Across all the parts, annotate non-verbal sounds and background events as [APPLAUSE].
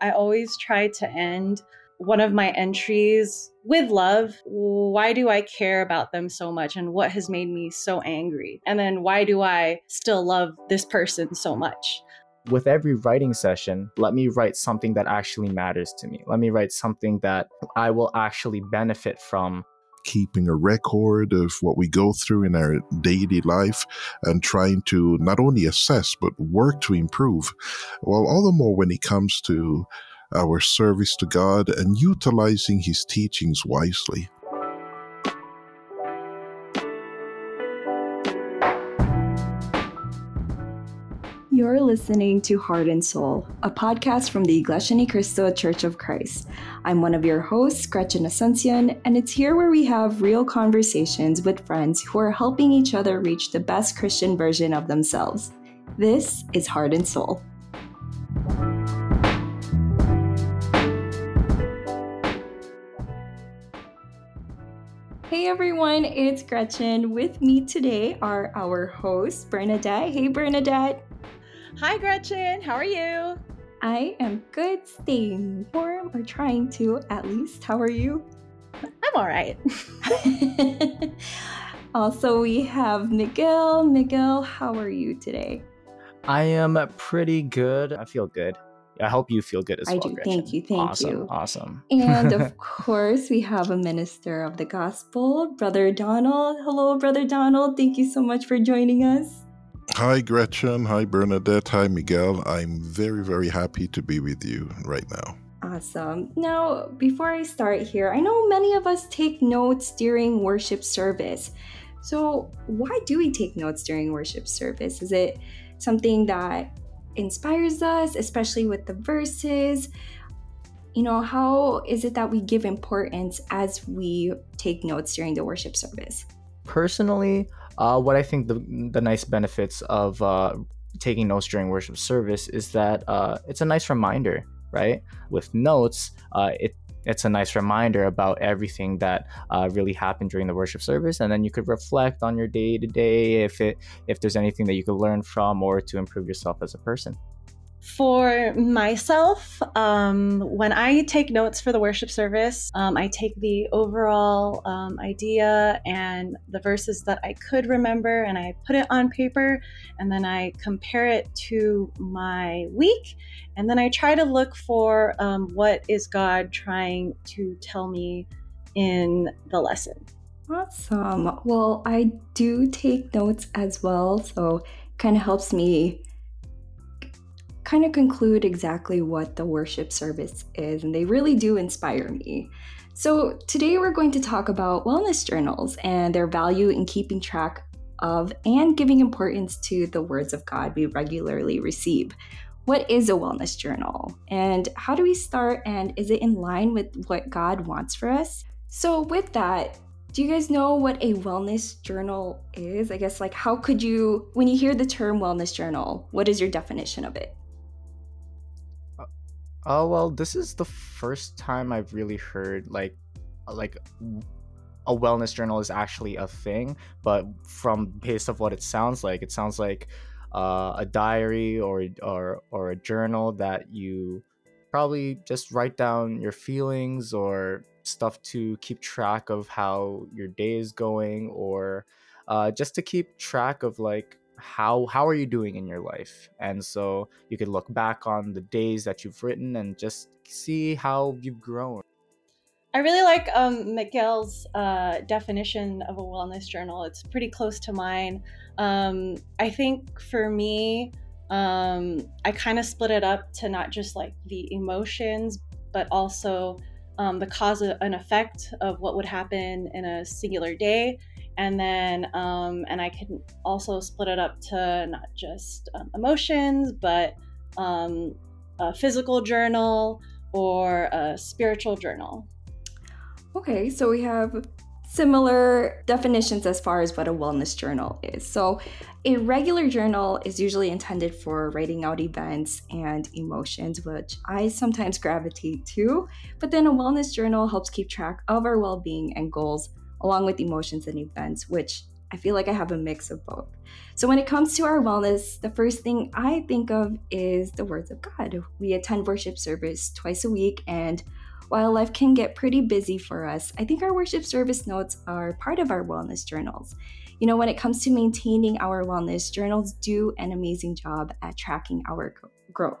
I always try to end one of my entries with love. Why do I care about them so much and what has made me so angry? And then why do I still love this person so much? With every writing session, let me write something that actually matters to me. Let me write something that I will actually benefit from keeping a record of what we go through in our daily life and trying to not only assess but work to improve. Well, all the more when it comes to our service to God and utilizing His teachings wisely. You're listening to Heart and Soul, a podcast from the Iglesia Ni Cristo Church of Christ. I'm one of your hosts, Gretchen Asuncion, and it's here where we have real conversations with friends who are helping each other reach the best Christian version of themselves. This is Heart and Soul. Hey everyone, it's Gretchen. With me today are our hosts, Bernadette. Hey Bernadette. Hi, Gretchen. How are you? I am good, staying warm, or trying to at least. How are you? I'm all right. [LAUGHS] [LAUGHS] also, we have Miguel. Miguel, how are you today? I am pretty good. I feel good. I hope you feel good as I well. do. Gretchen. Thank you. Thank you. awesome, you. Awesome. And of [LAUGHS] course, we have a minister of the gospel, Brother Donald. Hello, Brother Donald. Thank you so much for joining us. Hi, Gretchen. Hi, Bernadette. Hi, Miguel. I'm very, very happy to be with you right now. Awesome. Now, before I start here, I know many of us take notes during worship service. So, why do we take notes during worship service? Is it something that inspires us, especially with the verses? You know, how is it that we give importance as we take notes during the worship service? Personally, uh, what I think the the nice benefits of uh, taking notes during worship service is that uh, it's a nice reminder, right? With notes, uh, it it's a nice reminder about everything that uh, really happened during the worship service, and then you could reflect on your day to day if it if there's anything that you could learn from or to improve yourself as a person. For myself, um, when I take notes for the worship service, um, I take the overall um, idea and the verses that I could remember and I put it on paper and then I compare it to my week. And then I try to look for um, what is God trying to tell me in the lesson. Awesome. Well, I do take notes as well, so kind of helps me kind of conclude exactly what the worship service is, and they really do inspire me. So, today we're going to talk about wellness journals and their value in keeping track of and giving importance to the words of God we regularly receive. What is a wellness journal? And how do we start? And is it in line with what God wants for us? So, with that, do you guys know what a wellness journal is? I guess, like, how could you, when you hear the term wellness journal, what is your definition of it? Oh well, this is the first time I've really heard like like a wellness journal is actually a thing. But from based of what it sounds like, it sounds like uh, a diary or or or a journal that you probably just write down your feelings or stuff to keep track of how your day is going or uh, just to keep track of like how how are you doing in your life and so you could look back on the days that you've written and just see how you've grown I really like um, Miguel's uh, definition of a wellness journal. It's pretty close to mine. Um, I think for me, um, I kind of split it up to not just like the emotions, but also um, the cause and effect of what would happen in a singular day and then um, and i can also split it up to not just um, emotions but um, a physical journal or a spiritual journal. Okay so we have similar definitions as far as what a wellness journal is. So a regular journal is usually intended for writing out events and emotions which i sometimes gravitate to. But then a wellness journal helps keep track of our well-being and goals along with emotions and events, which I feel like I have a mix of both. So, when it comes to our wellness, the first thing I think of is the words of God. We attend worship service twice a week, and while life can get pretty busy for us, I think our worship service notes are part of our wellness journals. You know, when it comes to maintaining our wellness, journals do an amazing job at tracking our growth.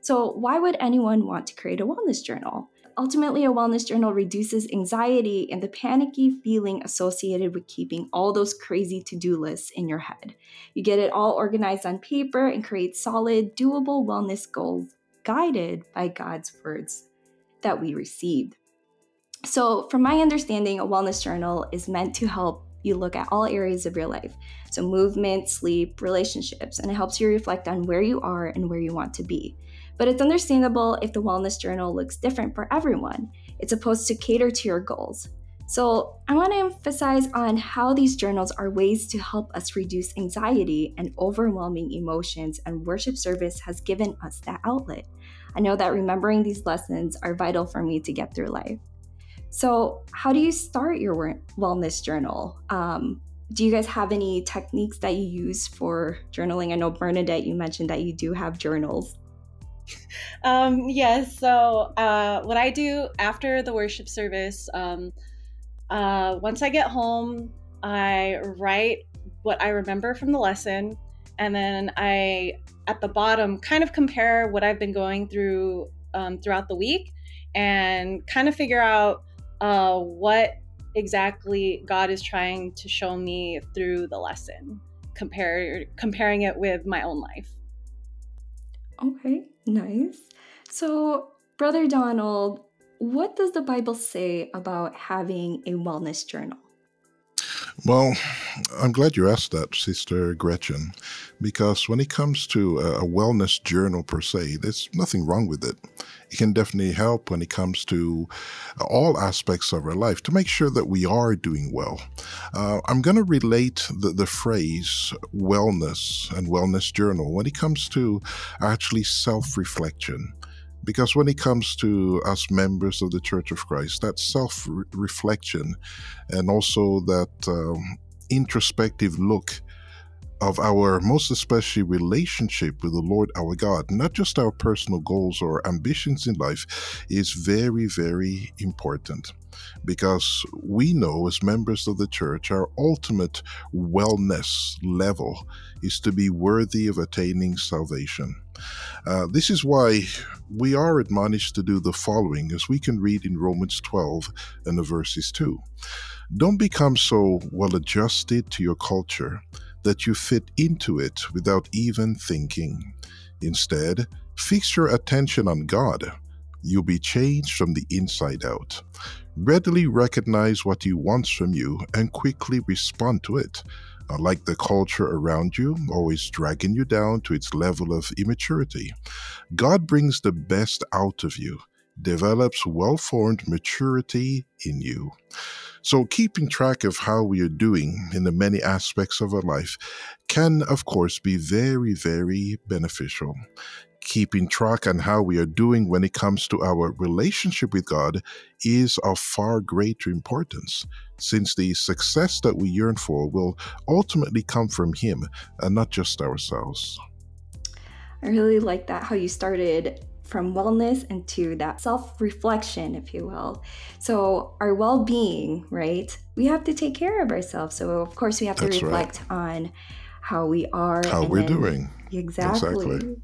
So, why would anyone want to create a wellness journal? Ultimately, a wellness journal reduces anxiety and the panicky feeling associated with keeping all those crazy to do lists in your head. You get it all organized on paper and create solid, doable wellness goals guided by God's words that we received. So, from my understanding, a wellness journal is meant to help you look at all areas of your life. So, movement, sleep, relationships, and it helps you reflect on where you are and where you want to be. But it's understandable if the wellness journal looks different for everyone. It's supposed to cater to your goals. So, I want to emphasize on how these journals are ways to help us reduce anxiety and overwhelming emotions, and worship service has given us that outlet. I know that remembering these lessons are vital for me to get through life. So, how do you start your wellness journal? Um, do you guys have any techniques that you use for journaling? I know Bernadette, you mentioned that you do have journals. Um, yes. So, uh, what I do after the worship service, um, uh, once I get home, I write what I remember from the lesson, and then I, at the bottom, kind of compare what I've been going through um, throughout the week, and kind of figure out uh, what exactly God is trying to show me through the lesson, compare comparing it with my own life. Okay, nice. So, Brother Donald, what does the Bible say about having a wellness journal? Well, I'm glad you asked that, Sister Gretchen, because when it comes to a wellness journal per se, there's nothing wrong with it. Can definitely help when it comes to all aspects of our life to make sure that we are doing well. Uh, I'm going to relate the, the phrase wellness and wellness journal when it comes to actually self reflection. Because when it comes to us members of the Church of Christ, that self reflection and also that um, introspective look of our most especially relationship with the Lord our God, not just our personal goals or ambitions in life, is very, very important. Because we know, as members of the church, our ultimate wellness level is to be worthy of attaining salvation. Uh, this is why we are admonished to do the following, as we can read in Romans 12 and the verses 2. Don't become so well adjusted to your culture that you fit into it without even thinking. Instead, fix your attention on God. You'll be changed from the inside out. Readily recognize what He wants from you and quickly respond to it like the culture around you, always dragging you down to its level of immaturity. God brings the best out of you, develops well formed maturity in you. So, keeping track of how we are doing in the many aspects of our life can, of course, be very, very beneficial keeping track on how we are doing when it comes to our relationship with God is of far greater importance, since the success that we yearn for will ultimately come from Him and not just ourselves. I really like that, how you started from wellness into that self reflection, if you will. So, our well being, right? We have to take care of ourselves. So, of course, we have to That's reflect right. on how we are, how we're then, doing. Exactly. exactly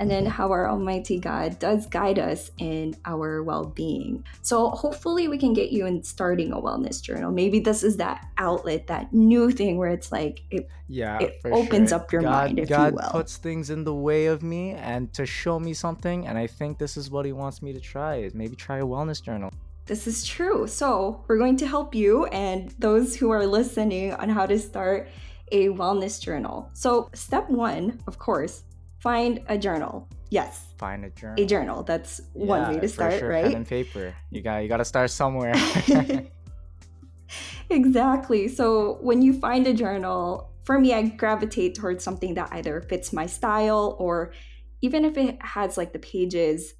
and then mm-hmm. how our Almighty God does guide us in our well being. So, hopefully, we can get you in starting a wellness journal. Maybe this is that outlet, that new thing where it's like it, yeah, it opens sure. up your God, mind, if God you will. puts things in the way of me and to show me something, and I think this is what He wants me to try is maybe try a wellness journal. This is true. So, we're going to help you and those who are listening on how to start a wellness journal. So, step one, of course, find a journal. Yes. Find a journal. A journal. That's yeah, one way to start, sure. right? Pen and paper. You got you got to start somewhere. [LAUGHS] exactly. So when you find a journal, for me, I gravitate towards something that either fits my style or even if it has like the pages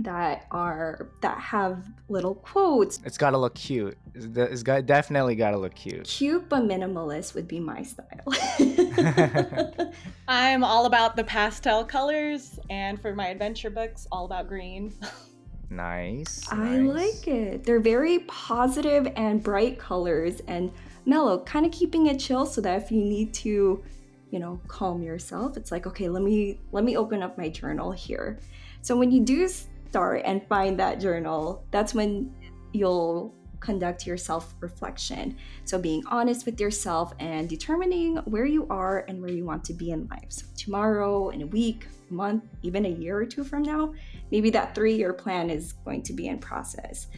that are that have little quotes. It's gotta look cute. It's, it's got definitely gotta look cute. Cute but minimalist would be my style. [LAUGHS] [LAUGHS] I'm all about the pastel colors, and for my adventure books, all about green. [LAUGHS] nice. I nice. like it. They're very positive and bright colors and mellow, kind of keeping it chill so that if you need to, you know, calm yourself, it's like, okay, let me let me open up my journal here. So when you do start and find that journal, that's when you'll conduct your self reflection. So, being honest with yourself and determining where you are and where you want to be in life. So, tomorrow, in a week, month, even a year or two from now, maybe that three year plan is going to be in process.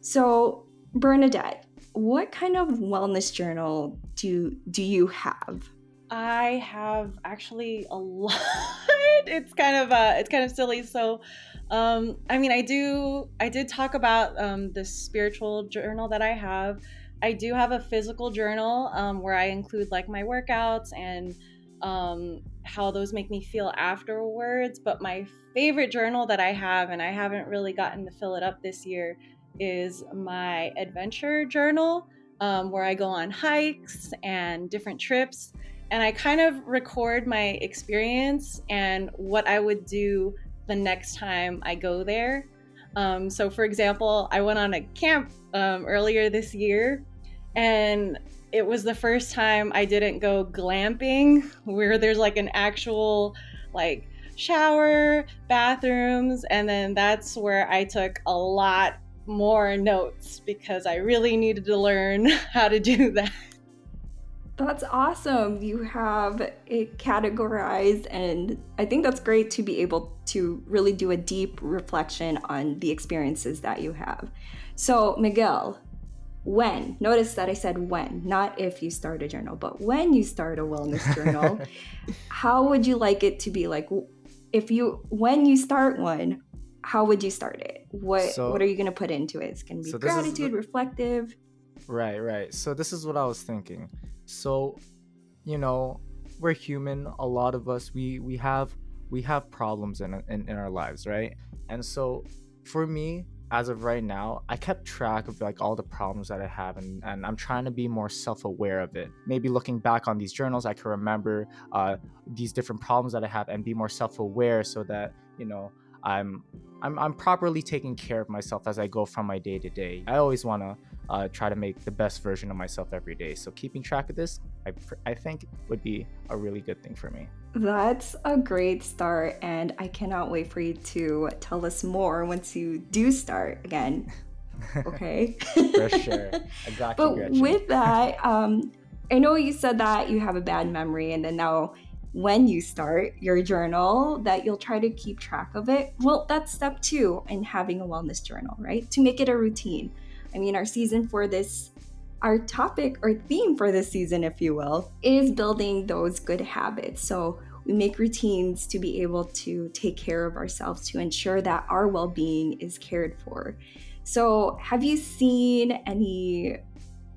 So, Bernadette, what kind of wellness journal do do you have? I have actually a lot. [LAUGHS] it's kind of uh, it's kind of silly. So, um, I mean, I do I did talk about um, the spiritual journal that I have. I do have a physical journal um, where I include like my workouts and um, how those make me feel afterwards. But my favorite journal that I have, and I haven't really gotten to fill it up this year, is my adventure journal, um, where I go on hikes and different trips and I kind of record my experience and what I would do the next time I go there. Um, so, for example, I went on a camp um, earlier this year, and it was the first time I didn't go glamping, where there's like an actual like shower, bathrooms, and then that's where I took a lot more notes because I really needed to learn [LAUGHS] how to do that. That's awesome. You have it categorized, and I think that's great to be able to really do a deep reflection on the experiences that you have. So, Miguel, when, notice that I said when, not if you start a journal, but when you start a wellness [LAUGHS] journal, how would you like it to be? Like, if you, when you start one, how would you start it? What, so, what are you going to put into it? It's going to be so gratitude, the... reflective. Right, right. So, this is what I was thinking so you know we're human a lot of us we we have we have problems in, in in our lives right? And so for me as of right now i kept track of like all the problems that i have and, and i'm trying to be more self-aware of it. Maybe looking back on these journals i can remember uh, these different problems that i have and be more self-aware so that you know i'm i'm, I'm properly taking care of myself as i go from my day to day. I always want to uh, try to make the best version of myself every day. So keeping track of this, I, I think would be a really good thing for me. That's a great start, and I cannot wait for you to tell us more once you do start again. [LAUGHS] Okay. for sure. I got but you. With that, um, I know you said that you have a bad memory, and then now when you start your journal that you'll try to keep track of it. Well, that's step two in having a wellness journal, right? To make it a routine. I mean, our season for this, our topic or theme for this season, if you will, is building those good habits. So we make routines to be able to take care of ourselves to ensure that our well being is cared for. So, have you seen any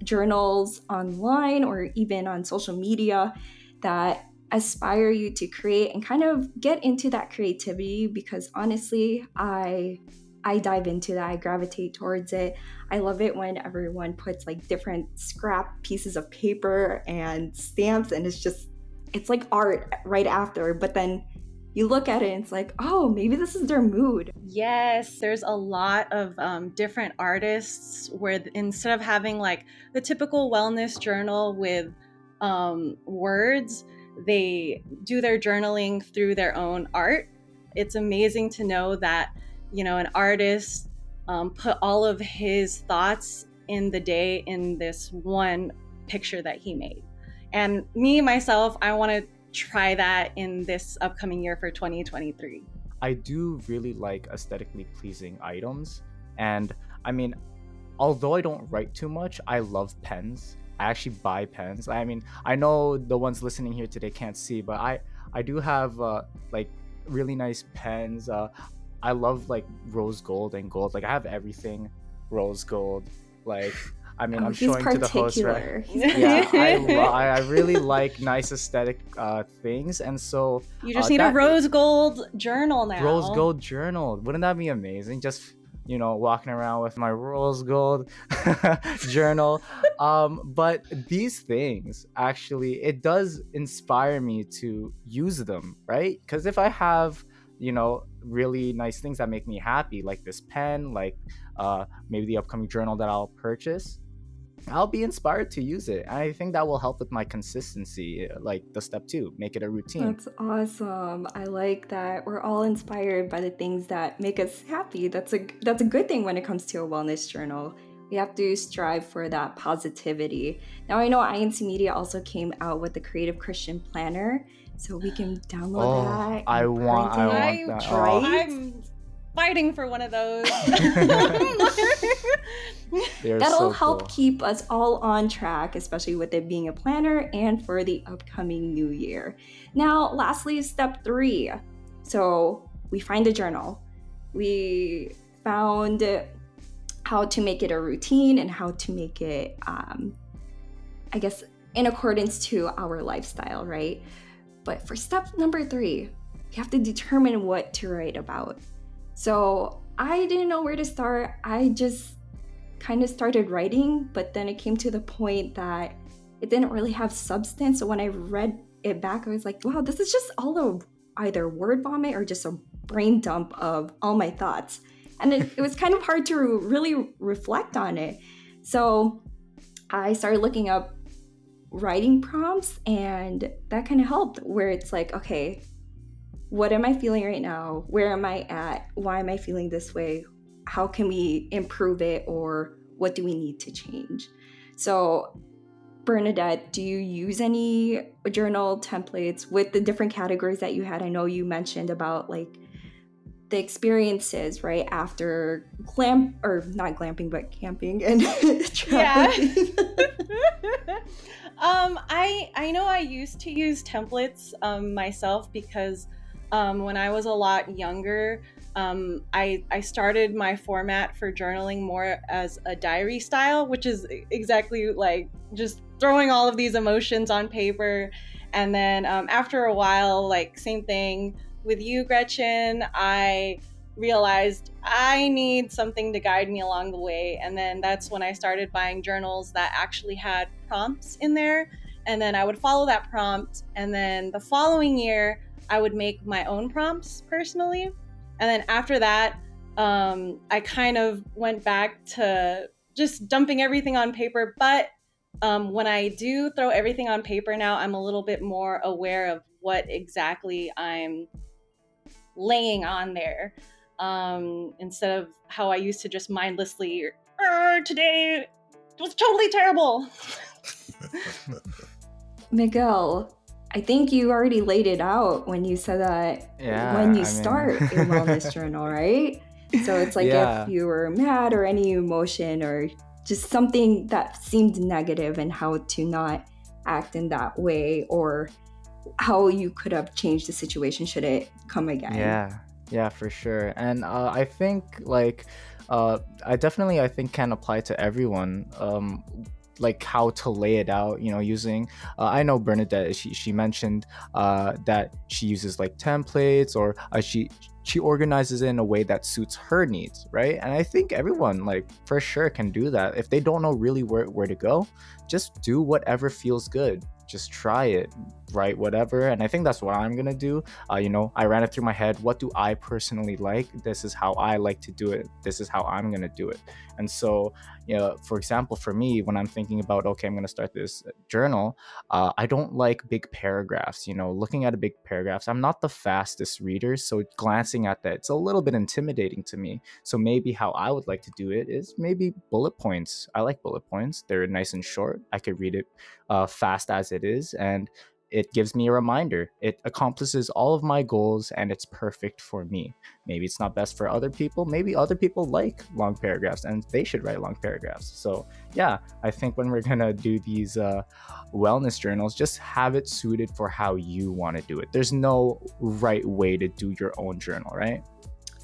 journals online or even on social media that aspire you to create and kind of get into that creativity? Because honestly, I I dive into that. I gravitate towards it. I love it when everyone puts like different scrap pieces of paper and stamps, and it's just, it's like art right after. But then you look at it and it's like, oh, maybe this is their mood. Yes, there's a lot of um, different artists where instead of having like the typical wellness journal with um, words, they do their journaling through their own art. It's amazing to know that you know, an artist um, put all of his thoughts in the day in this one picture that he made. And me, myself, I want to try that in this upcoming year for 2023. I do really like aesthetically pleasing items. And I mean, although I don't write too much, I love pens. I actually buy pens. I mean, I know the ones listening here today can't see, but I I do have uh, like really nice pens. Uh, I love like rose gold and gold. Like I have everything rose gold. Like I mean, Oh, I'm he's showing to the host, right? particular. [LAUGHS] He's Yeah, I, particular. lo- I I really like nice aesthetic uh, things, and so You just Uh, need that- a rose gold journal now. rose gold journal. Wouldn't that be amazing? Just you know, walking around with my rose gold [LAUGHS] journal. Um, but these things actually, it does inspire me to use them, right? Because if I have, you know, really nice things that make me happy, like this pen, like uh, maybe the upcoming journal that I'll purchase. I'll be inspired to use it. And I think that will help with my consistency, uh, like the step two, make it a routine. That's awesome. I like that we're all inspired by the things that make us happy. That's a that's a good thing when it comes to a wellness journal. We have to strive for that positivity. Now I know INC Media also came out with the Creative Christian Planner, so we can download Oh, that. I want- print I want that. Right? I'm fighting for one of those. [LAUGHS] [LAUGHS] That'll so help cool. keep us all on track, especially with it being a planner and for the upcoming new year. Now, lastly, step three. So we find a journal. We found how to make it a routine and how to make it, um, I guess, in accordance to our lifestyle, right? But for step number three, you have to determine what to write about. So I didn't know where to start. I just kind of started writing, but then it came to the point that it didn't really have substance. So when I read it back, I was like, wow, this is just all a either word vomit or just a brain dump of all my thoughts. And it, it was kind of hard to really reflect on it. So I started looking up writing prompts, and that kind of helped where it's like, okay, what am I feeling right now? Where am I at? Why am I feeling this way? How can we improve it or what do we need to change? So, Bernadette, do you use any journal templates with the different categories that you had? I know you mentioned about like the experiences right after glamp or not glamping but camping and [LAUGHS] traveling. [LAUGHS] um, I I know I used to use templates um, myself because um, when I was a lot younger, um, I I started my format for journaling more as a diary style, which is exactly like just throwing all of these emotions on paper, and then um, after a while, like same thing with you, Gretchen. I realized I need something to guide me along the way. And then that's when I started buying journals that actually had prompts in there. And then I would follow that prompt. And then the following year, I would make my own prompts personally. And then after that, um, I kind of went back to just dumping everything on paper. But um, when I do throw everything on paper now, I'm a little bit more aware of what exactly I'm laying on there um, instead of how I used to just mindlessly, "Er, today was totally terrible. [LAUGHS] Miguel, I think you already laid it out when you said that Yeah, when you I start [LAUGHS] mean- a wellness journal, right? So it's like Yeah. if you were mad or any emotion or just something that seemed negative and how to not act in that way or how you could have changed the situation should it come again. Yeah, yeah, for sure. And uh, I think like uh, I definitely I think can apply to everyone. Um, like how to lay it out, you know, using. Uh, I know Bernadette. She she mentioned uh, that she uses like templates or uh, she she organizes it in a way that suits her needs, right? And I think everyone like for sure can do that. If they don't know really where where to go, just do whatever feels good. Just try it, write whatever. And I think that's what I'm gonna do. Uh, you know i ran it through my head what do i personally like? This is how i like to do it. This is how i'm to do it. And so you know for example for me when i'm thinking about okay i'm to start this journal uh, i don't like big paragraphs you know looking at a big paragraphs. I'm not the fastest reader so glancing at that it's a little bit intimidating to me. So maybe how i would like to do it is maybe bullet points. I like bullet points. They're nice and short. I could read it uh, fast as it is and it gives me a reminder. It accomplishes all of my goals and it's perfect for me. Maybe it's not best for other people. Maybe other people like long paragraphs and they should write long paragraphs. So, yeah, I think when we're going to do these uh, wellness journals, just have it suited for how you want to do it. There's no right way to do your own journal, right?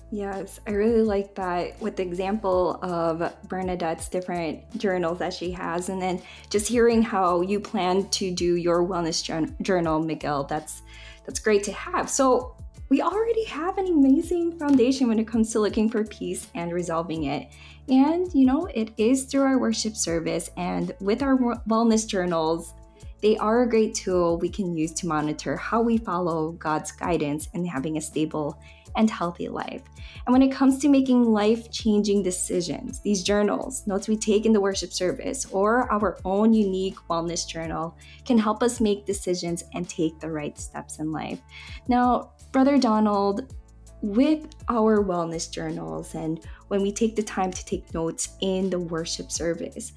Yes, I really like that with the example of Bernadette's different journals that she has, and then just hearing how you plan to do your wellness journal, Miguel. That's that's great to have. So we already have an amazing foundation when it comes to looking for peace and resolving it. And you know, it is through our worship service and with our wellness journals. They are a great tool we can use to monitor how we follow God's guidance and having a stable and healthy life. And when it comes to making life changing decisions, these journals, notes we take in the worship service, or our own unique wellness journal can help us make decisions and take the right steps in life. Now, Brother Donald, with our wellness journals and when we take the time to take notes in the worship service,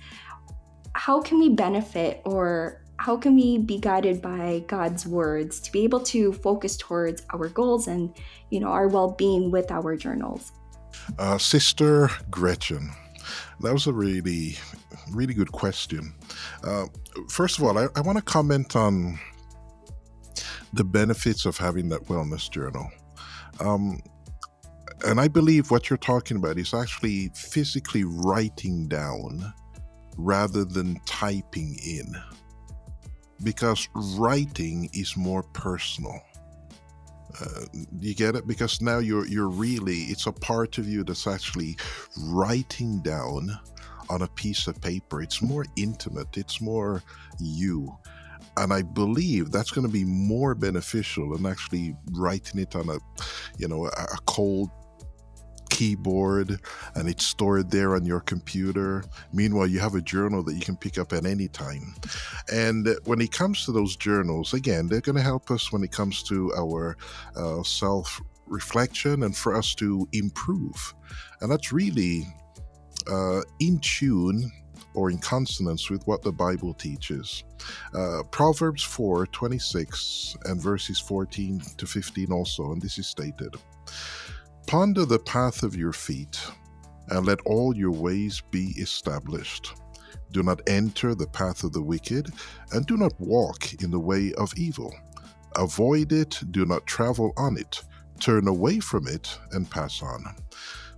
how can we benefit or how can we be guided by God's words to be able to focus towards our goals and, you know, our well-being with our journals? Uh, Sister Gretchen, that was a really, really good question. Uh, first of all, I, I want to comment on the benefits of having that wellness journal. Um, and I believe what you're talking about is actually physically writing down rather than typing in because writing is more personal. Uh, you get it because now you're you're really it's a part of you that's actually writing down on a piece of paper. It's more intimate. It's more you, and I believe that's going to be more beneficial than actually writing it on a, you know, a, a cold keyboard and it's stored there on your computer. Meanwhile, you have a journal that you can pick up at any time. And when it comes to those journals, again, they're going to help us when it comes to our uh, self reflection and for us to improve. And that's really uh, in tune or in consonance with what the Bible teaches. Uh, Proverbs 4 26 and verses 14 to 15 also, and this is stated Ponder the path of your feet, and let all your ways be established. Do not enter the path of the wicked, and do not walk in the way of evil. Avoid it, do not travel on it. Turn away from it and pass on.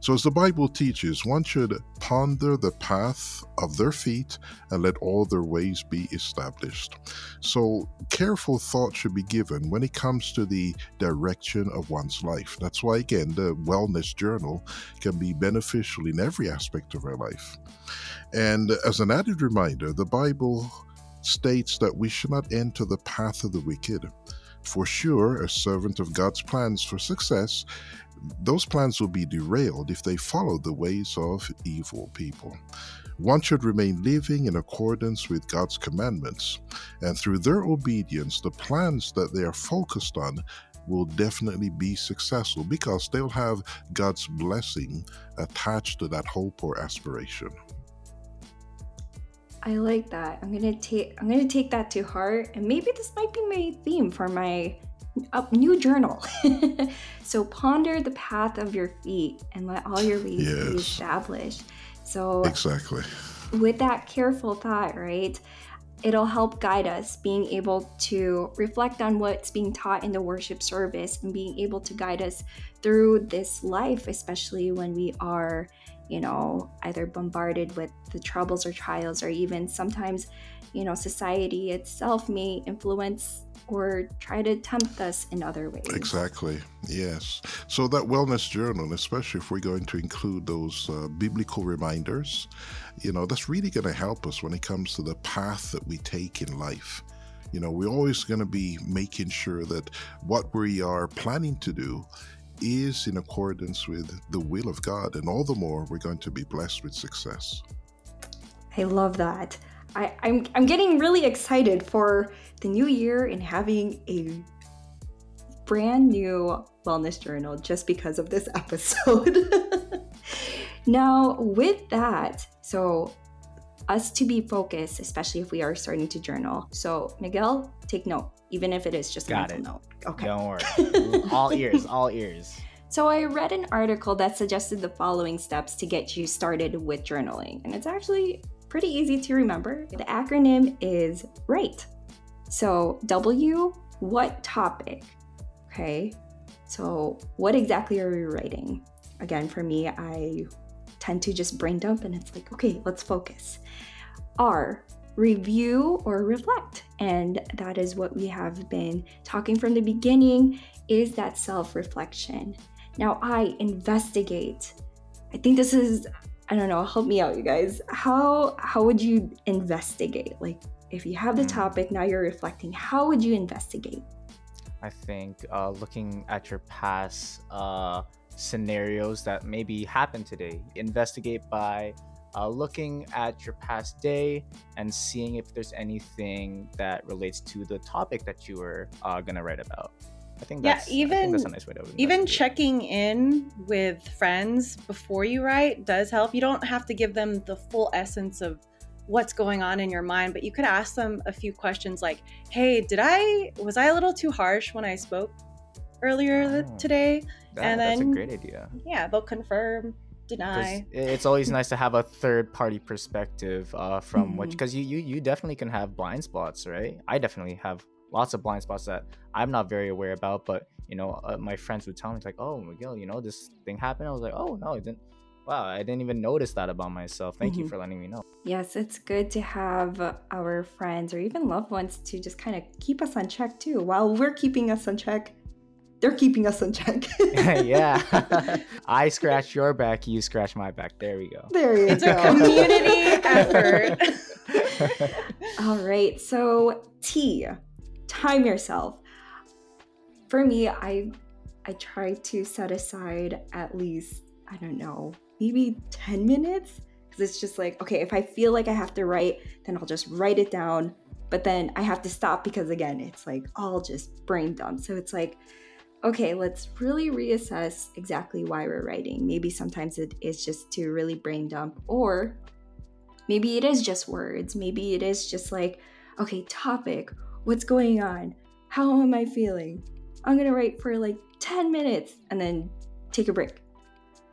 So, as the Bible teaches, one should ponder the path of their feet and let all their ways be established. So, careful thought should be given when it comes to the direction of one's life. That's why, again, the Wellness Journal can be beneficial in every aspect of our life. And as an added reminder, the Bible states that we should not enter the path of the wicked. For sure, a servant of God's plans for success those plans will be derailed if they follow the ways of evil people. One should remain living in accordance with God's commandments, and through their obedience, the plans that they are focused on will definitely be successful because they'll have God's blessing attached to that hope or aspiration. I like that. I'm gonna take I'm gonna take that to heart, and maybe this might be my theme for my a new journal. [LAUGHS] so ponder the path of your feet and let all your ways yes. be established. So exactly with that careful thought, right? It'll help guide us being able to reflect on what's being taught in the worship service and being able to guide us through this life, especially when we are, you know, either bombarded with the troubles or trials, or even sometimes, you know, society itself may influence or try to tempt us in other ways. Exactly. Yes. So that wellness journal, especially if we're going to include those uh, biblical reminders, you know, that's really going to help us when it comes to the path that we take in life. You know, we're always going to be making sure that what we are planning to do is in accordance with the will of God, and all the more we're going to be blessed with success. I love that. I, I'm, I'm getting really excited for the new year and having a brand new wellness journal just because of this [LAUGHS] episode. now, with that, so us to be focused, especially if we are starting to journal. So, Miguel, take note, even if it is just Got a mental it. note. Okay. Don't worry. [LAUGHS] all ears, all ears. So, I read an article that suggested the following steps to get you started with journaling, and it's actually pretty easy to remember. The acronym is WRITE. So, W, what topic? Okay, so what exactly are we writing? again, for me, I tend to just brain dump and it's like, okay, let's focus. R, review or reflect. And that is what we have been talking from the beginning is that self-reflection. Now I investigate. I think this is I don't know, help me out you guys. How how would you investigate? Like if you have the hmm. topic, now you're reflecting, how would you investigate? I think uh, looking at your past uh, scenarios that maybe happened today, investigate by uh, looking at your past day and seeing if there's anything that relates to the topic that you were uh, gonna write about. I think yeah, even that's a nice way to even checking in with friends before you write does help. You don't have to give them the full essence of what's going on in your mind, but you could ask them a few questions like, "Hey, did I was I a little too harsh when I spoke earlier oh, today?" That, and then that's a great idea. Yeah, they'll confirm deny. It's always nice to have a third party perspective uh, from mm-hmm. which because you, you you definitely can have blind spots, right? I definitely have lots of blind spots that I'm not very aware about, but you know, uh, my friends would tell me like, "Oh, Miguel, you know, this thing happened." I was like, "Oh no, it didn't." Wow, I didn't even notice that about myself. Thank mm-hmm. you for letting me know. Yes, it's good to have our friends or even loved ones to just kind of keep us on check too. While we're keeping us on check, they're keeping us in check. [LAUGHS] yeah. [LAUGHS] I scratch your back, you scratch my back. There we go. There you it's [LAUGHS] go. It's a community effort. All right. So, T, time yourself. For me, I I try to set aside at least, I don't know, maybe 10 minutes because it's just like, okay, if I feel like I have to write, then I'll just write it down. But then I have to stop because again, it's like all just brain dump. So it's like okay, let's really reassess exactly why we're writing. Maybe sometimes it is just to really brain dump, or maybe it is just words. Maybe it is just like, okay, topic, what's going on? How am I feeling? I'm gonna write for like 10 minutes and then take a break.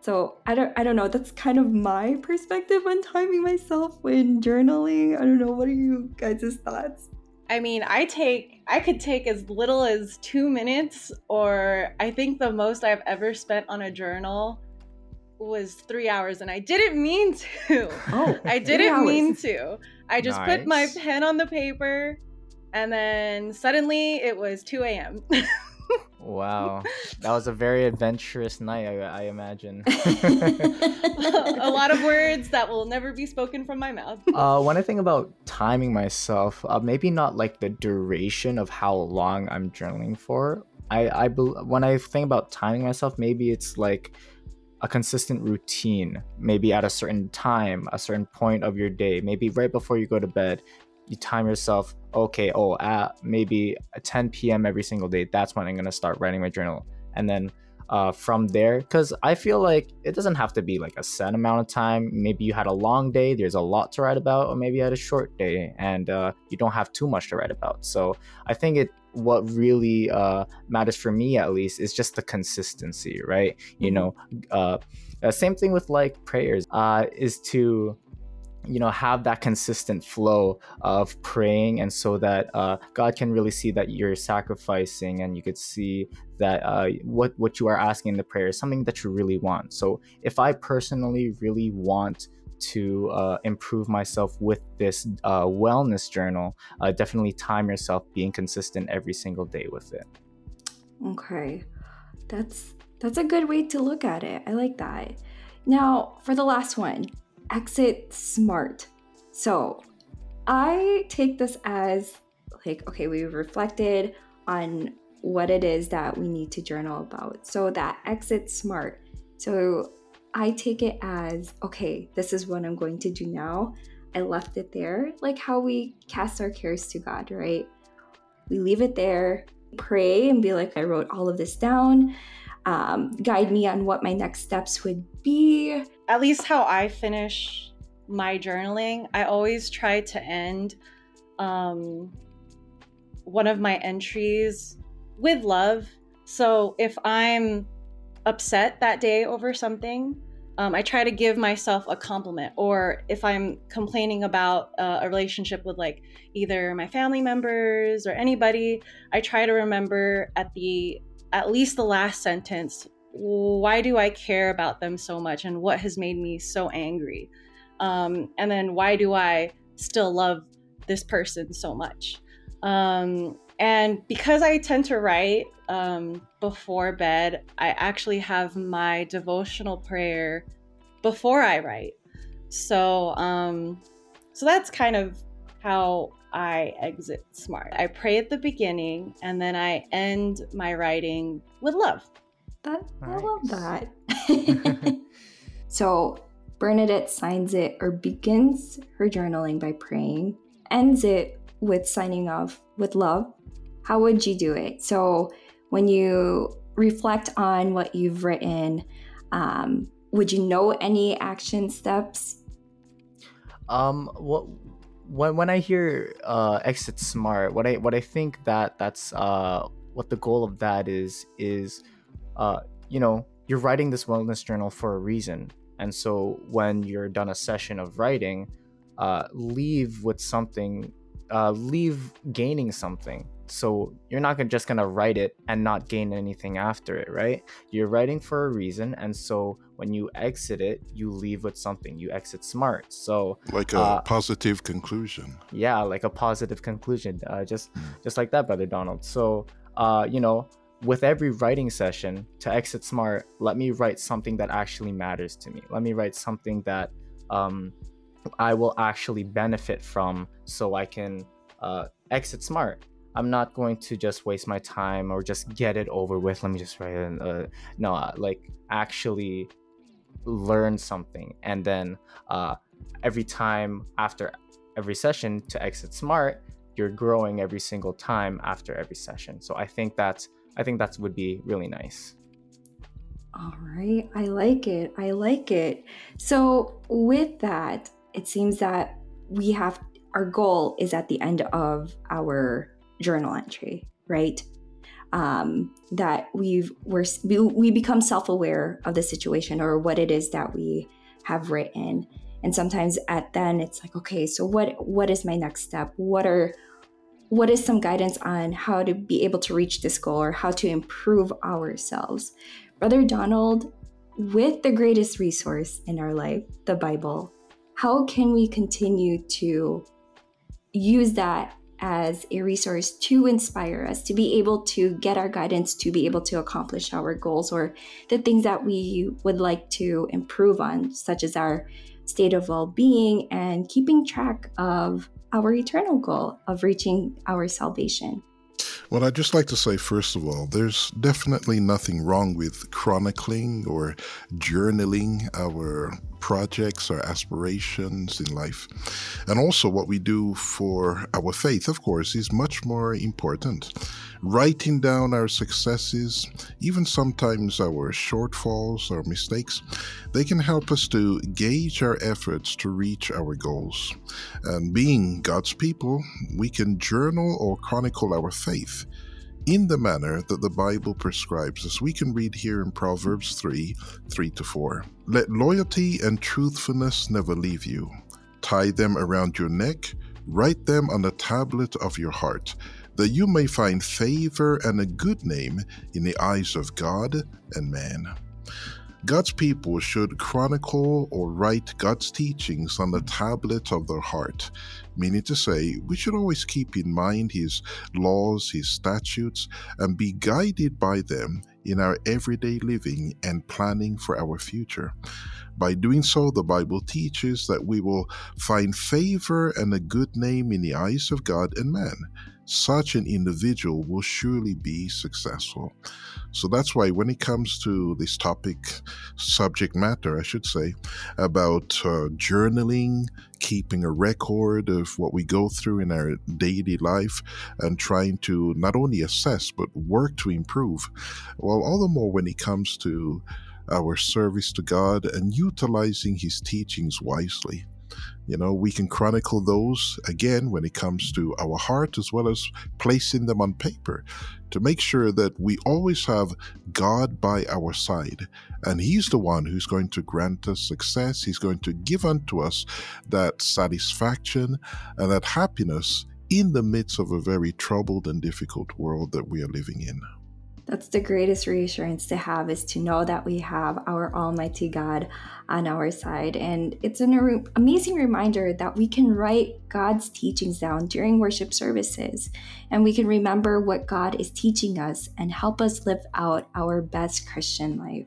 So I don't I don't know. That's kind of my perspective on timing myself when journaling. I don't know. What are you guys' thoughts? I mean, I take I could take as little as 2 minutes or I think the most I've ever spent on a journal was 3 hours and I didn't mean to. Oh, [LAUGHS] I didn't mean to. I just nice. put my pen on the paper and then suddenly it was 2 a.m. Wow, [LAUGHS] that was a very adventurous night, I, I imagine. [LAUGHS] a lot of words that will never be spoken from my mouth. [LAUGHS] Uh, when I think about timing myself, uh, maybe not like the duration of how long I'm journaling for. I, I when I think about timing myself, maybe it's like a consistent routine. Maybe at a certain time, a certain point of your day. Maybe right before you go to bed, you time yourself okay oh at maybe 10 p.m every single day that's when i'm going to start writing my journal. And then uh, from there because i feel like it doesn't have to be like a set amount of time. Maybe you had a long day there's a lot to write about or maybe you had a short day and uh, you don't have too much to write about. So i think it what really uh, matters for me at least is just the consistency right? Mm-hmm. you know uh, uh, same thing with like prayers uh, is to you know have that consistent flow of praying and so that uh, god can really see that you're sacrificing and you could see that uh, what what you are asking in the prayer is something that you really want. So if i personally really want to uh, improve myself with this uh, wellness journal uh, definitely time yourself being consistent every single day with it. Okay. That's that's a good way to look at it. I like that. Now for the last one exit smart. So I take this as like, okay, we've reflected on what it is that we need to journal about. So that exit smart. So I take it as, okay, this is what I'm going to do now. I left it there, like how we cast our cares to God, right? We leave it there, pray, and be like, I wrote all of this down. Um, guide me on what my next steps would be at least how I finish my journaling, I always try to end um, one of my entries with love. So if I'm upset that day over something, um, I try to give myself a compliment. Or if I'm complaining about uh, a relationship with like either my family members or anybody, I try to remember at the at least the last sentence why do I care about them so much and what has made me so angry? Um, and then why do I still love this person so much? Um, and because I tend to write um, before bed, I actually have my devotional prayer before I write. So, um, so that's kind of how I exit smart. I pray at the beginning and then I end my writing with love. That nice. I love that. [LAUGHS] [LAUGHS] so Bernadette signs it or begins her journaling by praying, ends it with signing off with love. How would you do it? So when you reflect on what you've written, um, would you know any action steps? Um, what when when I hear uh, exit smart, what I what I think that that's uh, what the goal of that is is uh, you know, you're writing this wellness journal for a reason. And so when you're done a session of writing, uh, leave with something, uh, leave gaining something. So you're not just gonna write it and not gain anything after it, right? You're writing for a reason, and so when you exit it, you leave with something. You exit smart. So like a uh, positive conclusion. Yeah, like a positive conclusion. Uh, just mm. just like that, brother Donald. So uh, you know, with every writing session to exit smart let me write something that actually matters to me let me write something that um, i will actually benefit from so i can uh, exit smart i'm not going to just waste my time or just get it over with let me just write it uh, no uh, like actually learn something and then uh, every time after every session to exit smart you're growing every single time after every session so i think that's I think that would be really nice. All right, I like it. I like it. So, with that, it seems that we have our goal is at the end of our journal entry, right? Um, that we've we're we become self-aware of the situation or what it is that we have written and sometimes at then it's like okay so what what is my next step what are what is some guidance on how to be able to reach this goal or how to improve ourselves? Brother Donald, with the greatest resource in our life, the Bible, how can we continue to use that as a resource to inspire us to be able to get our guidance to be able to accomplish our goals or the things that we would like to improve on, such as our state of well being and keeping track of our eternal goal of reaching our salvation. Well, I'd just like to say, first of all, there's definitely nothing wrong with chronicling or journaling our projects, our aspirations in life. And also, what we do for our faith, of course, is much more important. Writing down our successes, even sometimes our shortfalls or mistakes, they can help us to gauge our efforts to reach our goals. And being God's people, we can journal or chronicle our faith in the manner that the Bible prescribes, as we can read here in Proverbs 3 3 to 4. Let loyalty and truthfulness never leave you. Tie them around your neck, write them on the tablet of your heart, that you may find favor and a good name in the eyes of God and man. God's people should chronicle or write God's teachings on the tablet of their heart, meaning to say, we should always keep in mind His laws, His statutes, and be guided by them in our everyday living and planning for our future. By doing so, the Bible teaches that we will find favor and a good name in the eyes of God and man such an individual will surely be successful. So that's why, when it comes to this topic, subject matter, I should say, about uh, journaling, keeping a record of what we go through in our daily life, and trying to not only assess but work to improve, well, all the more when it comes to our service to God and utilizing His teachings wisely. You know, we can chronicle those again when it comes to our heart as well as placing them on paper to make sure that we always have God by our side. And He's the one who's going to grant us success. He's going to give unto us that satisfaction and that happiness in the midst of a very troubled and difficult world that we are living in. That's the greatest reassurance to have is to know that we have our Almighty God on our side. And it's an amazing reminder that we can write God's teachings down during worship services and we can remember what God is teaching us and help us live out our best Christian life.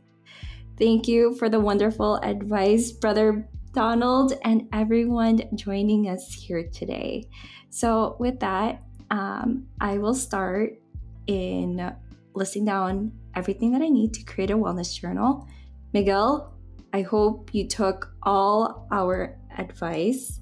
Thank you for the wonderful advice, Brother Donald, and everyone joining us here today. So, with that, um, I will start in listing down everything that I need to create a wellness journal. Miguel, I hope you took all our advice,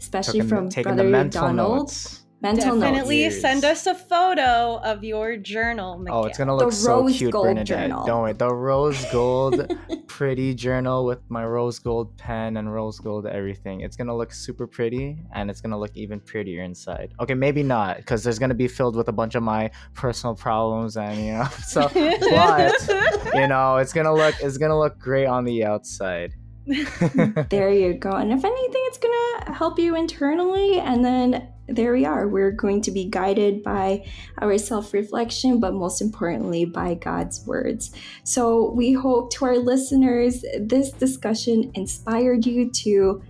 especially Taking- from the Brother mental Donald. notes. Mental Definitely notes. send us a photo of your journal, Miguel. Oh, it's gonna The look so rose cute, gold Bernadette. journal. Don't worry. The rose gold [LAUGHS] pretty journal with my rose gold pen and rose gold everything. It's gonna look super pretty and it's gonna look even prettier inside. Okay, maybe not, because there's gonna be filled with a bunch of my personal problems and you know [LAUGHS] so [LAUGHS] but you know it's gonna look it's gonna look great on the outside. [LAUGHS] there you go. And if anything, it's going to help you internally. And then there we are. We're going to be guided by our self reflection, but most importantly, by God's words. So we hope to our listeners, this discussion inspired you to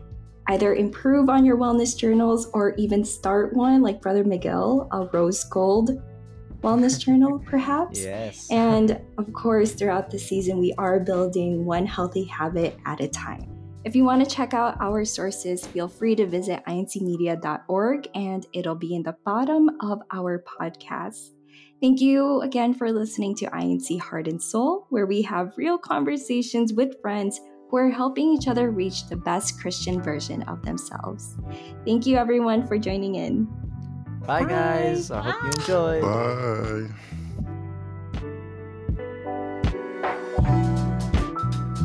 either improve on your wellness journals or even start one like Brother Miguel, a rose gold wellness journal, [LAUGHS] perhaps. yes. And of course, throughout the season, we are building one healthy habit at a time. If you want to check out our sources, feel free to visit incmedia.org and it'll be in the bottom of our podcast. Thank you again for listening to INC Heart and Soul, where we have real conversations with friends who are helping each other reach the best Christian version of themselves. Thank you, everyone, for joining in. Bye, Bye. guys. I hope you enjoyed. Bye.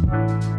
Bye.